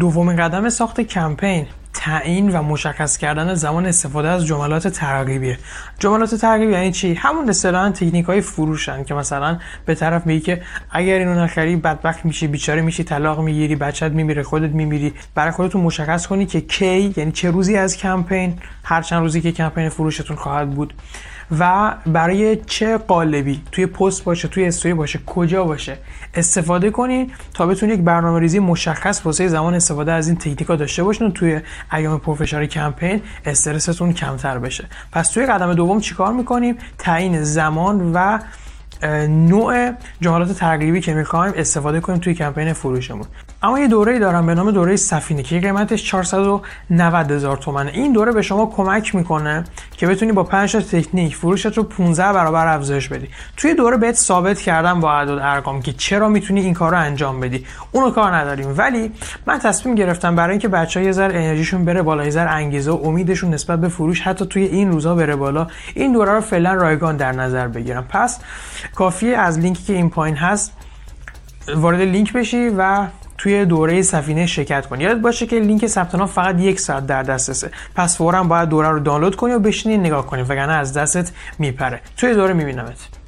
دومین قدم ساخت کمپین. تعیین و مشخص کردن زمان استفاده از جملات ترغیبیه جملات ترغیبی یعنی چی؟ همون اصطلاحا تکنیک های فروشن که مثلا به طرف میگی که اگر اینو نخری بدبخت میشی بیچاره میشی طلاق می‌گیری بچت میمیره خودت میمیری. برای خودتون مشخص کنی که کی یعنی چه روزی از کمپین هر چند روزی که کمپین فروشتون خواهد بود. و برای چه قالبی؟ توی پست باشه توی استوری باشه کجا باشه؟ استفاده کنین تا بتونید یک برنامه ریزی مشخص واسه زمان استفاده از این تکنیکا داشته باشین توی ایام پرفشار کمپین استرستون کمتر بشه. پس توی قدم دوم چیکار می‌کنیم؟ تعیین زمان و نوع جملات ترغیبی که می‌خوایم استفاده کنیم توی کمپین فروشمون. اما یه دوره دارم به نام دوره سفینه که قیمتش 490 هزار تومنه. این دوره به شما کمک می‌کنه که بتونی با 5 تا تکنیک فروشت رو 15 برابر افزایش بدی. توی دوره بهت ثابت کردم با اعداد ارقام که چرا می‌تونی این کار رو انجام بدی. اونو کار نداریم. ولی من تصمیم گرفتم برای اینکه بچه‌ها یه ذره انرژیشون بره بالا ذره انگیزه و امیدشون نسبت به فروش حتی توی این روزا بره بالا این دوره رو فعلا رایگان در نظر بگیرم. پس کافیه از لینکی که این پایین هست وارد لینک بشی و توی دوره سفینه شرکت کنی. یاد باشه که لینک ثبت نام فقط یک ساعت در دسترسه. پس فورا باید دوره رو دانلود کنی و بشینی نگاه کنی وگرنه از دستت میپره. توی دوره میبینمت.